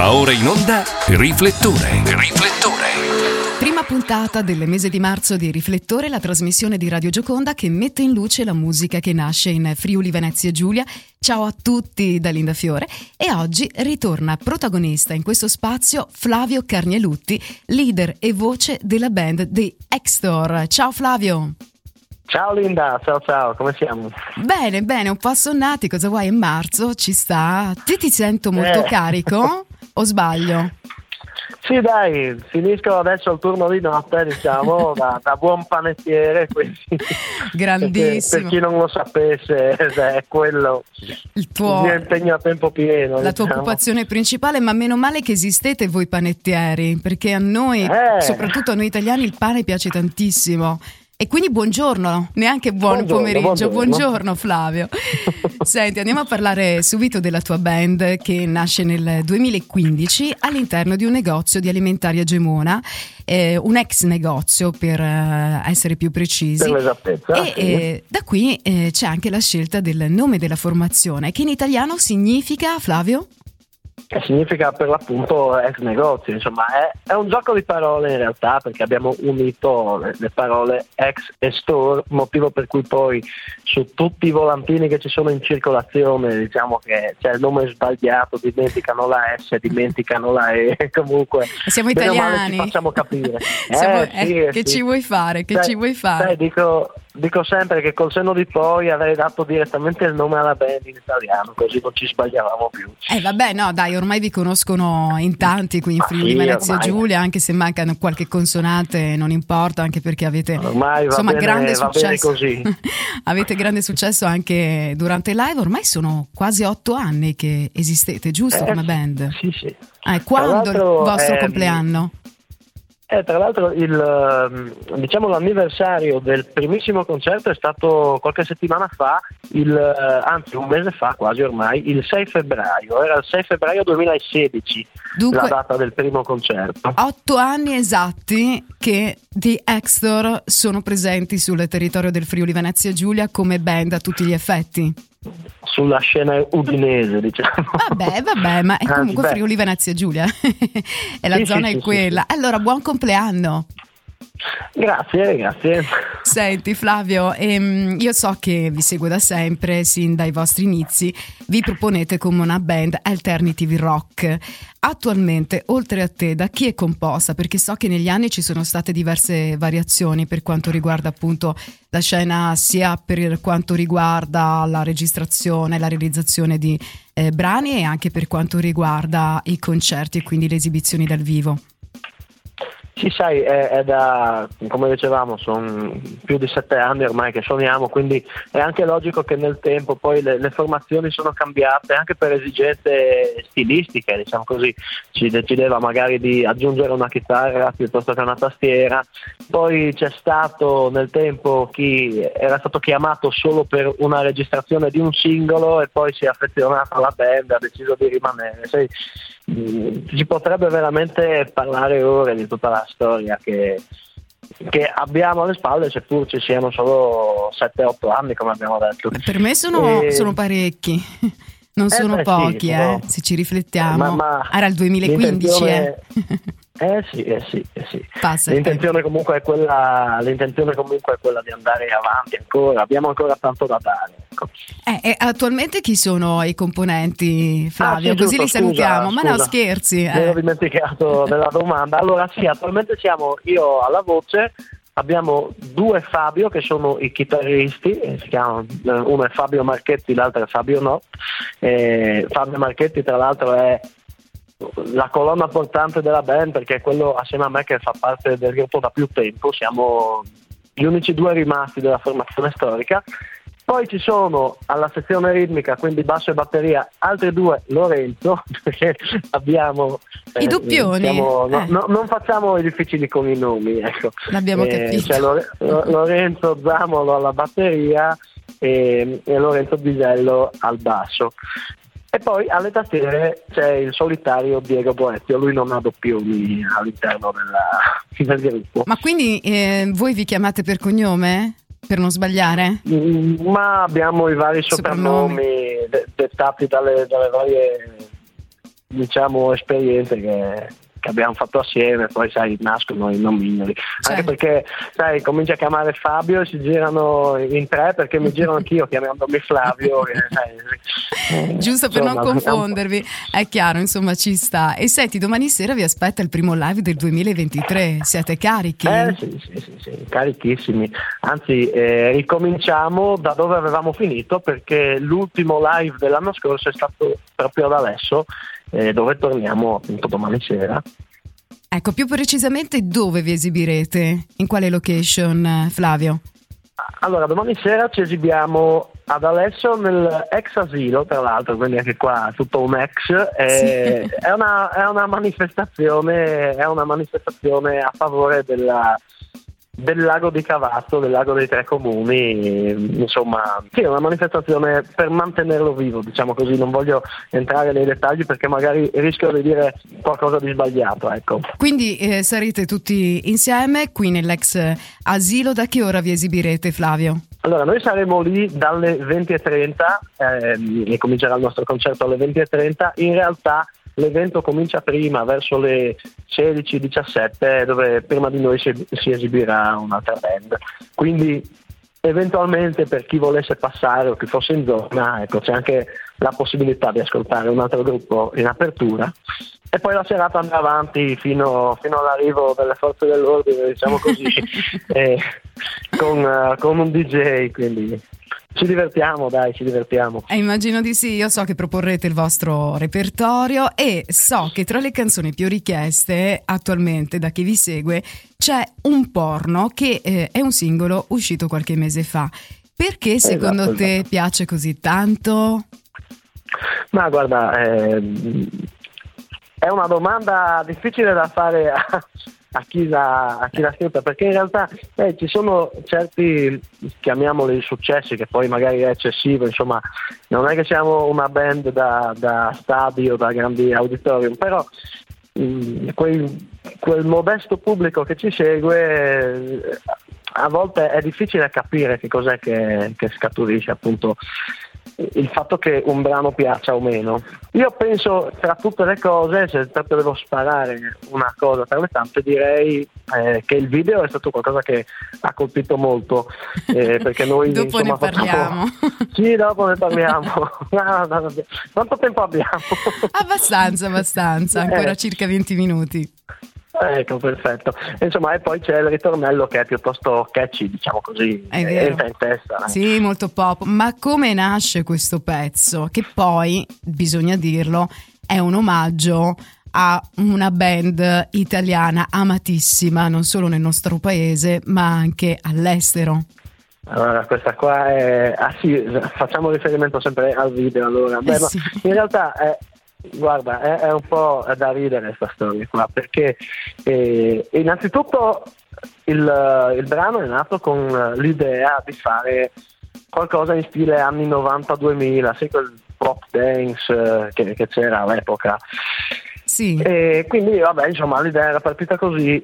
Va ora in onda Riflettore. Riflettore. Prima puntata del mese di marzo di Riflettore, la trasmissione di Radio Gioconda che mette in luce la musica che nasce in Friuli Venezia Giulia. Ciao a tutti da Linda Fiore e oggi ritorna protagonista in questo spazio Flavio Carnielutti, leader e voce della band The Extor. Ciao Flavio! Ciao Linda, ciao ciao, come siamo? Bene, bene, un po' assonnati, cosa vuoi? È marzo, ci sta. Ti ti sento molto Eh. carico o sbaglio? Sì dai, finisco adesso il turno di notte, diciamo, da, da buon panettiere, quindi Grandissimo. per chi non lo sapesse è quello Il il tuo, mio impegno a tempo pieno. la tua diciamo. occupazione principale, ma meno male che esistete voi panettieri, perché a noi, Eh. soprattutto a noi italiani, il pane piace tantissimo. E quindi buongiorno, neanche buon Buongiorno, pomeriggio, buongiorno, buongiorno. Flavio. Senti, andiamo a parlare subito della tua band che nasce nel 2015 all'interno di un negozio di alimentari a Gemona, eh, un ex negozio per eh, essere più precisi. Per l'esattezza, E sì. eh, da qui eh, c'è anche la scelta del nome della formazione, che in italiano significa, Flavio? Che significa per l'appunto ex negozio, insomma è, è un gioco di parole in realtà perché abbiamo unito le, le parole ex e store, motivo per cui poi su tutti i volantini che ci sono in circolazione diciamo che c'è il nome sbagliato, dimenticano la S, dimenticano la E, comunque Siamo male italiani. ci facciamo capire. Siamo- Eh, sì, eh, eh, che sì. ci vuoi fare? Che Sai- ci vuoi fare? sai, dico, dico sempre che col senno di poi avrei dato direttamente il nome alla band in italiano, così non ci sbagliavamo più. Eh vabbè, no, dai, ormai vi conoscono in tanti qui in Friuli sì, Venezia ormai. Giulia, anche se mancano qualche consonante, non importa, anche perché avete Ormai va insomma bene- grande successo. così. avete grande successo anche durante il live, ormai sono quasi otto anni che esistete, giusto, Eh, come band? Sì, sì. Eh, quando il vostro ehm, compleanno? Eh, tra l'altro il, ehm, diciamo, l'anniversario del primissimo concerto è stato qualche settimana fa, il, eh, anzi un mese fa quasi ormai, il 6 febbraio, era il 6 febbraio 2016 Dunque- la data del primo concerto. Otto anni esatti che The Extor sono presenti sul territorio del Friuli Venezia Giulia come band a tutti gli effetti. Sulla scena udinese, diciamo. Vabbè, vabbè, ma è Anzi, comunque Friuli Venezia Giulia. e la Sì, zona sì, è sì, quella. Allora, buon compleanno. Grazie, grazie. Senti Flavio, ehm, io so che vi seguo da sempre, sin dai vostri inizi, vi proponete come una band alternative rock. Attualmente, oltre a te, da chi è composta? Perché so che negli anni ci sono state diverse variazioni per quanto riguarda appunto la scena, sia per quanto riguarda la registrazione, la realizzazione di eh, brani e anche per quanto riguarda i concerti e quindi le esibizioni dal vivo. Sì, sai, è, è da, come dicevamo, sono più di sette anni ormai che suoniamo, quindi è anche logico che nel tempo poi le, le formazioni sono cambiate anche per esigenze stilistiche, diciamo così, si decideva magari di aggiungere una chitarra piuttosto che una tastiera, poi c'è stato nel tempo chi era stato chiamato solo per una registrazione di un singolo e poi si è affezionato alla band ha deciso di rimanere. Mm, si potrebbe veramente parlare ore di tutta la storia che, che abbiamo alle spalle, seppur ci siano solo 7-8 anni, come abbiamo detto. Per me sono, E- sono parecchi, non Eh sono beh, sì, pochi, sono- eh, se ci riflettiamo. Ma- ma Era il 2015, eh. l'intenzione- Eh sì, eh sì, eh sì. Passa il L'intenzione comunque, è quella, l'intenzione comunque è quella di andare avanti ancora, abbiamo ancora tanto da dare. ecco. Eh, attualmente chi sono i componenti, Flavio? Ah, sì, Così li giusto, salutiamo. scusa, Ma no, scherzi. Mi ero eh. dimenticato della domanda. Allora sì, attualmente siamo io alla voce, abbiamo due Fabio che sono i chitarristi, eh, si chiamano, eh, uno è Fabio Marchetti, l'altro è Fabio No. Eh, Fabio Marchetti tra l'altro è la colonna portante della band perché è quello assieme a me che fa parte del gruppo da più tempo, siamo gli unici due rimasti della formazione storica. Poi ci sono alla sezione ritmica, quindi basso e batteria, altri due Lorenzo, perché abbiamo... I doppioni, siamo- no- eh. no- non facciamo i difficili con i nomi, ecco. L'abbiamo Eh, capito. c'è Lore- Lo- Lorenzo Zamolo alla batteria e, e Lorenzo Bisello al basso. E poi alle tastiere c'è il solitario Diego Boettio, lui non ha doppioni all'interno della- del gruppo. Ma quindi eh, voi vi chiamate per cognome? Per non sbagliare? Mm, Ma abbiamo i vari Soprannomi. soprannomi de- dettati dalle, dalle varie diciamo esperienze che che abbiamo fatto assieme, poi sai, nascono i nomignoli. Certo. Anche perché, sai, comincia a chiamare Fabio e si girano in tre perché mi giro anch'io chiamandomi Flavio. che, sai, Giusto per insomma, non confondervi, è chiaro, insomma, ci sta. E senti, domani sera vi aspetta il primo live del 2023, siete carichi? Eh sì, sì, sì, sì carichissimi. Anzi, eh, ricominciamo da dove avevamo finito perché l'ultimo live dell'anno scorso è stato proprio ad adesso eh, dove torniamo appunto domani sera. Ecco, più precisamente dove vi esibirete? In quale location, Flavio? Allora, domani sera ci esibiamo ad Alesso nel ex asilo, tra l'altro, quindi anche qua tutto un ex. È, sì. è, una, è, una, manifestazione, è una manifestazione a favore della del lago di Cavazzo, del lago dei tre comuni, insomma, sì, è una manifestazione per mantenerlo vivo, diciamo così, non voglio entrare nei dettagli perché magari rischio di dire qualcosa di sbagliato, ecco. Quindi eh, sarete tutti insieme qui nell'ex asilo, da che ora vi esibirete Flavio? Allora, noi saremo lì dalle 20.30 ehm, e comincerà il nostro concerto alle 20.30, in realtà l'evento comincia prima, verso le 16-17, dove prima di noi si, si esibirà un'altra band. Quindi eventualmente per chi volesse passare o chi fosse in zona, ecco, c'è anche la possibilità di ascoltare un altro gruppo in apertura. E poi la serata andrà avanti fino, fino all'arrivo delle forze dell'ordine, diciamo così, eh, con, uh, con un DJ, quindi ci divertiamo, dai, ci divertiamo. Eh, immagino di sì, io so che proporrete il vostro repertorio e so che tra le canzoni più richieste attualmente da chi vi segue c'è un porno che eh, è un singolo uscito qualche mese fa. Perché secondo esatto, te esatto. piace così tanto? Ma guarda, eh, è una domanda difficile da fare a, a chi, l'ha, a chi l'ha scritta, perché in realtà eh, ci sono certi, chiamiamoli successi, che poi magari è eccessivo, insomma, non è che siamo una band da, da stadio, da grandi auditorium, però mh, mm, quel, quel, modesto pubblico che ci segue eh, a volte è difficile capire che cos'è che, che scaturisce appunto il fatto che un brano piaccia o meno. Io penso, tra tutte le cose, se proprio devo sparare una cosa tra le tante, direi eh, che il video è stato qualcosa che ha colpito molto. Eh, perché noi, dopo insomma, ne parliamo. Facciamo... Sì, dopo ne parliamo. no, no, no, Quanto tempo abbiamo? abbastanza, abbastanza, ancora eh. circa 20 minuti. Ecco, perfetto. Insomma, e poi c'è il ritornello che è piuttosto catchy, diciamo così, è entra in testa. Sì, molto pop. Ma come nasce questo pezzo? Che poi, bisogna dirlo, è un omaggio a una band italiana amatissima non solo nel nostro paese ma anche all'estero. Allora, questa qua è... Ah sì, facciamo riferimento sempre al video allora. Beh, eh sì. In realtà è, Guarda, è, è, un po' da ridere questa storia qua, perché eh, innanzitutto il, il, brano è nato con l'idea di fare qualcosa in stile anni 90-2000, sai quel pop dance eh, che, che, c'era all'epoca. Sì. E quindi vabbè, insomma, l'idea era partita così,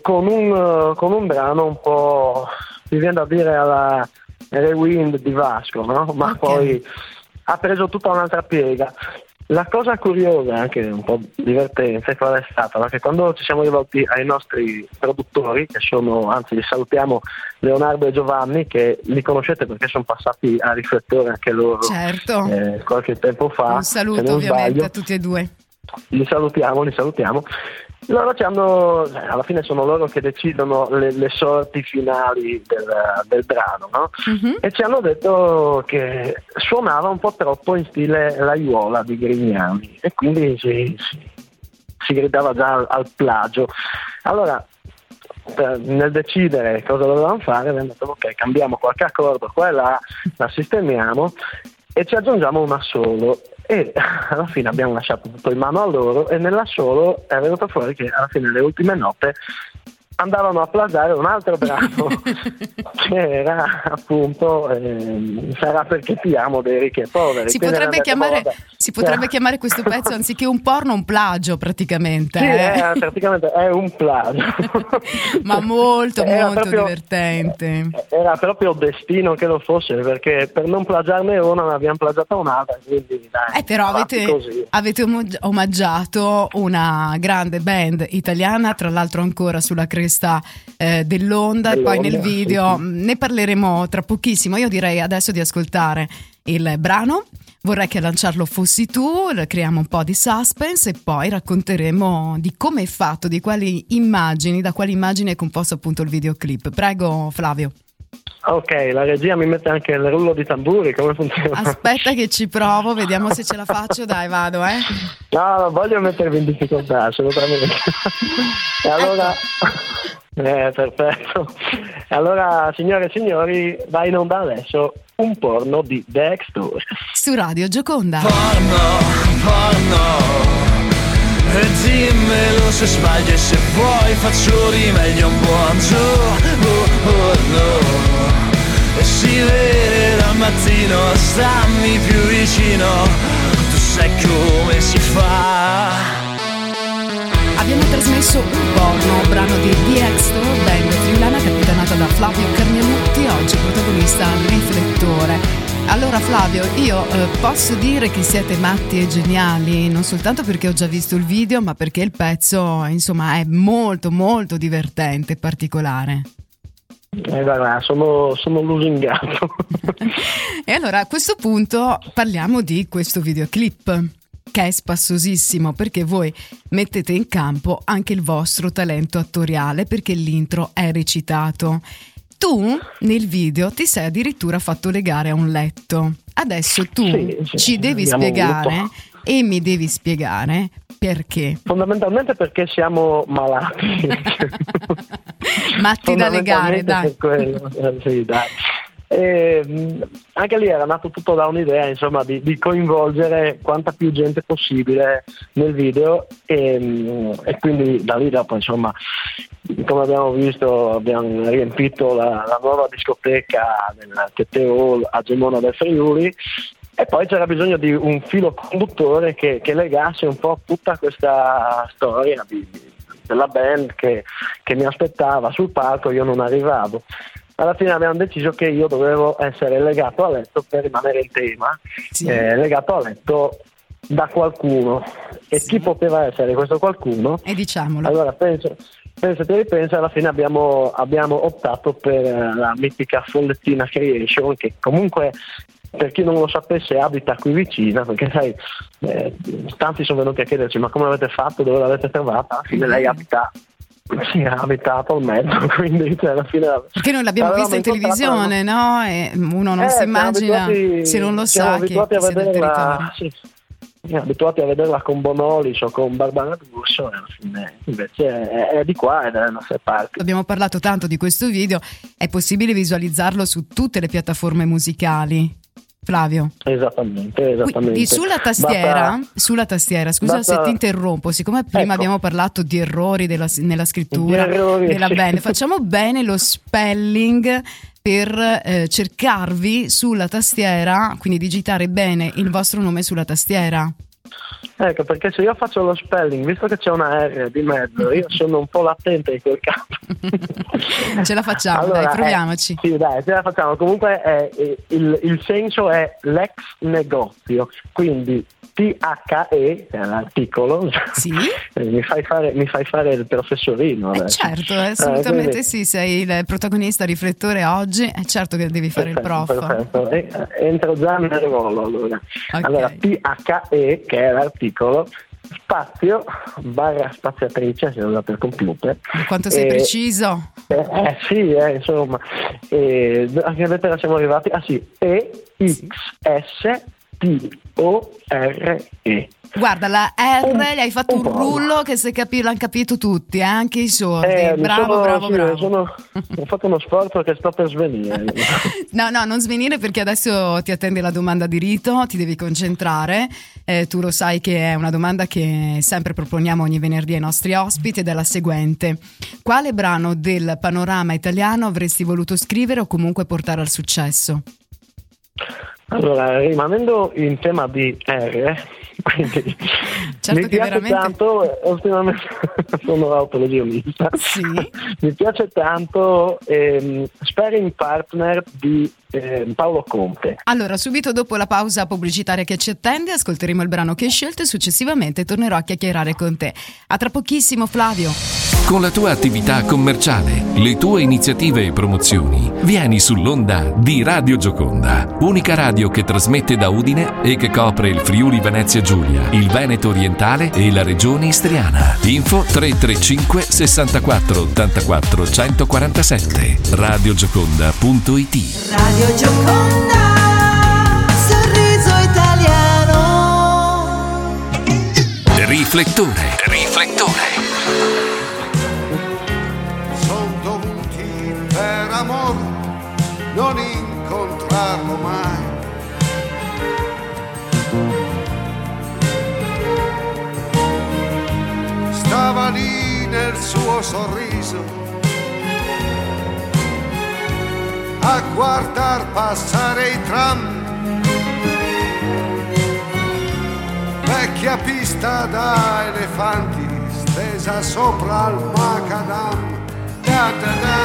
con un, con, un, brano un po', mi viene da dire alla Rewind di Vasco, no? ma okay. poi ha preso tutta un'altra piega. La cosa curiosa, anche un po' divertente, qual è stata? Perché quando ci siamo rivolti ai nostri produttori, che sono, anzi li salutiamo Leonardo e Giovanni, che li conoscete perché sono passati a riflettore anche loro certo. eh, qualche tempo fa. Un saluto ovviamente sbaglio. a tutti e due. Li salutiamo, li salutiamo. Loro ci hanno, eh, alla fine sono loro che decidono le, le sorti finali del, del brano, no? uh-huh. E ci hanno detto che suonava un po' troppo in stile l'aiuola di Grignani e quindi si, si, si gridava già al, al plagio. Allora, nel decidere cosa dovevamo fare abbiamo detto ok cambiamo qualche accordo qua e là la sistemiamo e ci aggiungiamo un assolo e alla fine abbiamo lasciato tutto in mano a loro e nell'assolo è venuto fuori che alla fine le ultime note andavano a plagiare un altro brano che era appunto eh, sarà perché ti amo dei ricchi e poveri. Si potrebbe, chiamare, si potrebbe eh. chiamare, questo pezzo anziché un porno un plagio praticamente. Sì, eh? è, praticamente è un plagio. Ma molto molto proprio, divertente. Era proprio destino che lo fosse perché per non plagiarne una ne abbiamo plagiata un'altra. Quindi, dai, eh, però avete, avete omaggiato una grande band italiana, tra l'altro ancora sulla cresta cresta eh, dell'onda e poi nel video sì. ne parleremo tra pochissimo. Io direi adesso di ascoltare il brano. Vorrei che a lanciarlo fossi tu, creiamo un po' di suspense e poi racconteremo di come è fatto, di quali immagini, da quali immagini è composto appunto il videoclip. Prego Flavio. Ok, la regia mi mette anche il rullo di tamburi, come funziona? Aspetta che ci provo, vediamo se ce la faccio, dai vado eh. No, non voglio mettervi in difficoltà, assolutamente. e allora... Eh, perfetto. Allora, signore e signori, va in onda adesso un porno di Dexter. Su Radio Gioconda. Porno, porno. E dimmelo se sbaglio e se vuoi faccio rimeglio un buon giorno. E si vede dal mattino, stammi più vicino. Tu sai come si fa Abbiamo trasmesso un porno, brano di The Extra, band friulana capitanata da Flavio Carnelutti, oggi protagonista al riflettore. Allora Flavio, io eh, posso dire che siete matti e geniali, non soltanto perché ho già visto il video, ma perché il pezzo, insomma, è molto molto divertente e particolare. Eh, guarda, sono, sono lusingato. e allora a questo punto parliamo di questo videoclip che è spassosissimo perché voi mettete in campo anche il vostro talento attoriale perché l'intro è recitato. Tu nel video ti sei addirittura fatto legare a un letto. Adesso tu sì, sì, ci devi spiegare voluto. e mi devi spiegare perché. Fondamentalmente perché siamo malati. Matti da legare, dai. Quello, eh, sì, dai. E, anche lì era nato tutto da un'idea insomma, di, di, coinvolgere quanta più gente possibile nel video e, e, quindi da lì dopo insomma come abbiamo visto abbiamo riempito la, la nuova discoteca del Hall a Gemona del Friuli e poi c'era bisogno di un filo conduttore che, che legasse un po' tutta questa storia di, della band che, che mi aspettava sul palco, io non arrivavo alla fine abbiamo deciso che io dovevo essere legato a letto per rimanere in tema, sì. eh, legato a letto da qualcuno. E sì. chi poteva essere questo qualcuno? E diciamolo. Allora penso, penso che ripenso, alla fine abbiamo, abbiamo optato per eh, la mitica Follettina Creation, che comunque per chi non lo sapesse abita qui vicino perché sai eh, tanti sono venuti a chiederci ma come avete fatto dove l'avete trovata alla fine lei abita sì, abitato al mezzo, quindi cioè, alla fine... Perché noi l'abbiamo vista in televisione, no? E uno non eh, si immagina, se non lo sa, che, che del territorio. Sì, abituati a vederla con Bonolis o con Barbara D'Urso, alla fine invece è, è di qua e dalle nostre parti. Abbiamo parlato tanto di questo video, è possibile visualizzarlo su tutte le piattaforme musicali? Flavio. Esattamente, esattamente. Quindi sulla tastiera, basta, sulla tastiera scusa basta, se ti interrompo, siccome prima ecco. abbiamo parlato di errori della, nella scrittura errori, della sì. band, facciamo bene lo spelling per eh, cercarvi sulla tastiera, quindi digitare bene il vostro nome sulla tastiera. Ecco, perché se io faccio lo spelling, visto che c'è una R di mezzo, io sono un po' latente in quel caso. ce la facciamo, allora, dai, proviamoci. Eh, sì, dai, ce la facciamo. Comunque eh, il, il senso è l'ex negozio, quindi THE, è l'articolo, sì? mi, fai fare, mi, fai fare, il professorino. Eh certo, eh, assolutamente eh, sì, sei il protagonista riflettore oggi, è certo che devi fare perfetto, il prof. Perfetto, e, entro già nel ruolo allora. Okay. Allora, THE, che è l'articolo, spazio barra spaziatrice se usa per computer quanto sei eh, preciso eh, eh sì eh, insomma eh, a che lettera siamo arrivati? ah sì E X S T-O-R-E. Guarda, la R gli hai fatto un, un rullo che se capi- l'hanno capito tutti, eh? anche i sordi. Eh, bravo, sono, bravo, sì, bravo. Sono, ho fatto uno sforzo che sto per svenire. no, no, non svenire perché adesso ti attende la domanda di rito, ti devi concentrare. Eh, tu lo sai che è una domanda che sempre proponiamo ogni venerdì ai nostri ospiti ed è la seguente. Quale brano del panorama italiano avresti voluto scrivere o comunque portare al successo? Allora, rimanendo in tema di R, quindi certo mi piace veramente... tanto, ultimamente sono autolegionista, sì. mi piace tanto ehm, Sparing Partner di eh, Paolo Conte. Allora, subito dopo la pausa pubblicitaria che ci attende, ascolteremo il brano che hai scelto e successivamente tornerò a chiacchierare con te. A tra pochissimo, Flavio. Con la tua attività commerciale, le tue iniziative e promozioni, vieni sull'onda di Radio Gioconda, unica radio che trasmette da Udine e che copre il Friuli Venezia Giulia, il Veneto orientale e la regione istriana. Info 335 64 84 147 radiogioconda.it Radio Gioconda, sorriso italiano. Riflettore, riflettore. Suo sorriso a guardar passare i tram. Vecchia pista da elefanti stesa sopra il macadam.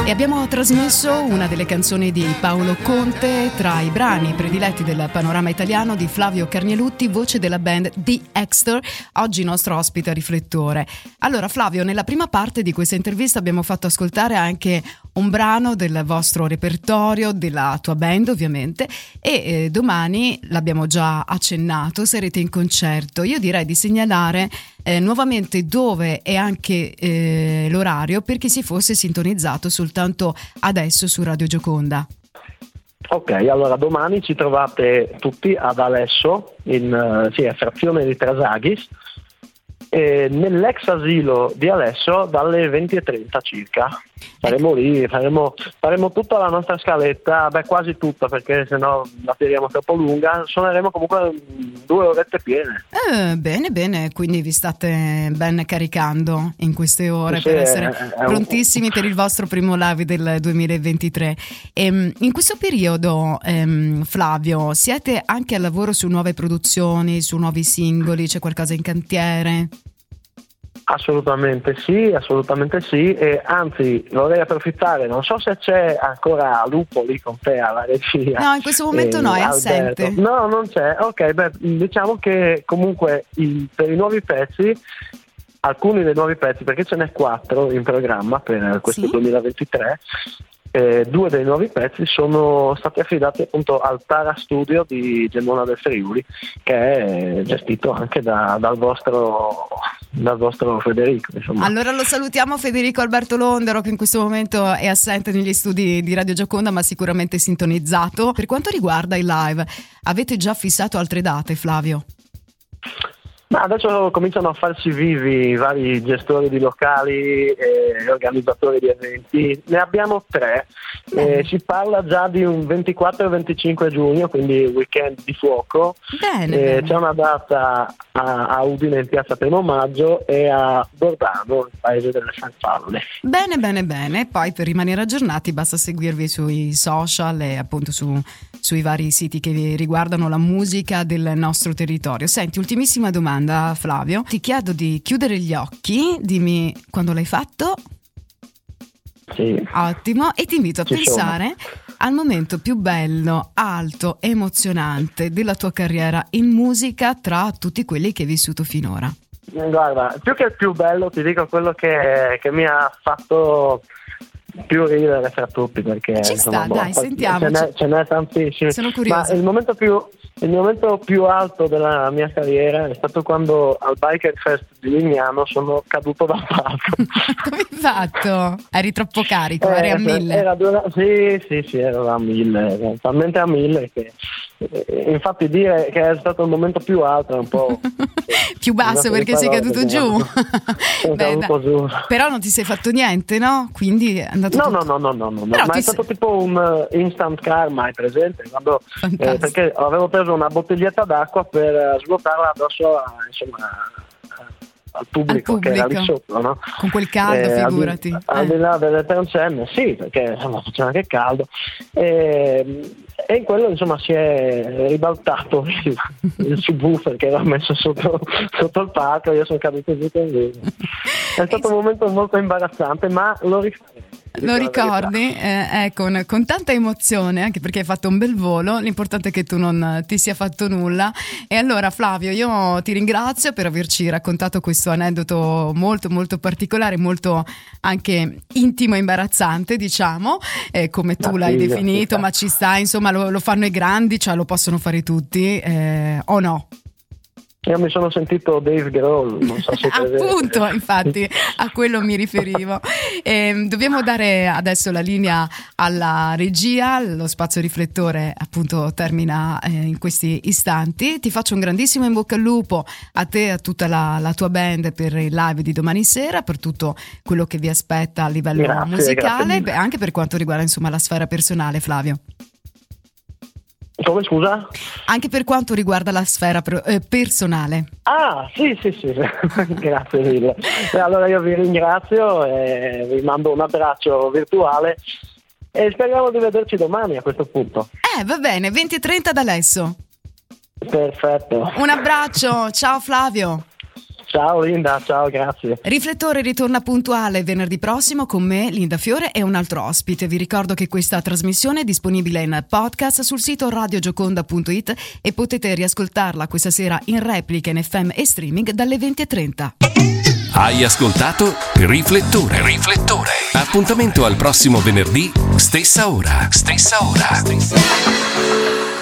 E abbiamo trasmesso una delle canzoni di Paolo Conte tra i brani prediletti del panorama italiano di Flavio Carnielutti, voce della band The Exter, oggi nostro ospite a riflettore. Allora Flavio, nella prima parte di questa intervista abbiamo fatto ascoltare anche un brano del vostro repertorio, della tua band ovviamente, e eh, domani, l'abbiamo già accennato, sarete in concerto. Io direi di segnalare eh, nuovamente dove e anche eh, l'orario per chi si fosse sintonizzato soltanto adesso su Radio Gioconda. Ok, allora domani ci trovate tutti ad Alesso, in uh, sì, frazione di Trasaghis, eh, nell'ex asilo di Alesso dalle 20.30 circa. Saremo lì, faremo, faremo, tutta la nostra scaletta, beh quasi tutta perché sennò la tiriamo troppo lunga, suoneremo comunque due orette piene. Eh, bene, bene, quindi vi state ben caricando in queste ore sì, per essere è prontissimi un... per il vostro primo live del 2023. E, ehm, in questo periodo, ehm, Flavio, siete anche al lavoro su nuove produzioni, su nuovi singoli, c'è qualcosa in cantiere? Assolutamente sì, assolutamente sì, e anzi vorrei approfittare, non so se c'è ancora Lupo lì con te alla regia. No, in questo momento no, è assente. No, non c'è, ok, beh, diciamo che comunque i, per i nuovi pezzi, alcuni dei nuovi pezzi, perché ce n'è quattro in programma per questo sì? 2023, eh, due dei nuovi pezzi sono stati affidati appunto al Tara Studio di Gemona del Friuli, che è gestito anche da, dal, vostro, dal, vostro, Federico. Insomma. Allora lo salutiamo Federico Alberto Londero, che in questo momento è assente negli studi di Radio Gioconda, ma sicuramente sintonizzato. Per quanto riguarda il live, avete già fissato altre date, Flavio? Ma adesso cominciano a farsi vivi i vari gestori di locali e organizzatori di eventi. Ne abbiamo tre. Eh, si parla già di un 24 e 25 giugno, quindi weekend di fuoco. Bene, eh, bene. C'è una data a, a, Udine in piazza Primo Maggio e a Bordano, il paese delle farfalle. Bene, bene, bene. Poi per rimanere aggiornati basta seguirvi sui social e appunto su, sui vari siti che riguardano la musica del nostro territorio. Senti, ultimissima domanda, Flavio. Ti chiedo di chiudere gli occhi, dimmi quando l'hai fatto. Sì. Ottimo, e ti invito a Ci pensare sono. al momento più bello, alto, emozionante della tua carriera in musica tra tutti quelli che hai vissuto finora. Guarda, più che il più bello ti dico quello che, che mi ha fatto più ridere fra tutti perché ci insomma, sta, boh, dai, sentiamo. Ce n'è, ce n'è tantissimi. Sono curiosa. Ma il momento più il momento più alto della mia carriera è stato quando al Biker Fest di Lignano sono caduto dal palco. Come hai fatto? Eri troppo carico, eh, eri a mille? Era due, sì, sì, sì, ero a mille, talmente a mille che Infatti dire che è stato il momento più alto è un po'... Più basso perché sei caduto giù. Beh, caduto giù. Però non ti sei fatto niente, no? Quindi è andato No, tutto- no, no, no, no, no, ma è stato tipo un eh, instant karma, hai presente? Quando, eh, perché avevo preso una bottiglietta d'acqua per eh, svuotarla addosso a- insomma, al pubblico, Al che era lì pubblico. sotto, no? Con quel caldo, Eh, al di- figurati. Al di, Eh. là delle transenne, sì, perché insomma, faceva anche caldo. E, e in quello insomma si è ribaltato il, il subwoofer che era messo sotto, sotto il palco io sono caduto giù con lui. È stato un momento molto imbarazzante, ma lo rifarei. Lo ricordi? Eh, eh, con, con tanta emozione, anche perché hai fatto un bel volo, l'importante è che tu non eh, ti sia fatto nulla. E allora Flavio, io ti ringrazio per averci raccontato questo aneddoto molto molto particolare, molto anche intimo e imbarazzante, diciamo, eh, come tu Ma l'hai ci definito, sta. ma ci sta, insomma lo, lo fanno i grandi, cioè lo possono fare tutti, eh, o no? Io mi sono sentito Dave Grohl, non so se. Appunto, infatti, a quello mi riferivo. Ehm, dobbiamo dare adesso la linea alla regia, lo spazio riflettore appunto termina eh, in questi istanti. Ti faccio un grandissimo in bocca al lupo a te e a tutta la, la tua band per il live di domani sera, per tutto quello che vi aspetta a livello Grazie, musicale, beh, anche per quanto riguarda insomma la sfera personale, Flavio. Come scusa? Anche per quanto riguarda la sfera eh, personale. Ah, sì, sì, sì, grazie mille. Allora io vi ringrazio e vi mando un abbraccio virtuale e speriamo di vederci domani a questo punto. Eh, va bene, 20 e 30 da Alesso. Perfetto. Un abbraccio, ciao Flavio. Ciao Linda, ciao, grazie. Riflettore ritorna puntuale venerdì prossimo con me, Linda Fiore e un altro ospite. Vi ricordo che questa trasmissione è disponibile in podcast sul sito radiogioconda.it e potete riascoltarla questa sera in replica in FM e streaming dalle 20.30. Hai ascoltato Riflettore. Riflettore. Appuntamento al prossimo venerdì, stessa ora. Stessa ora.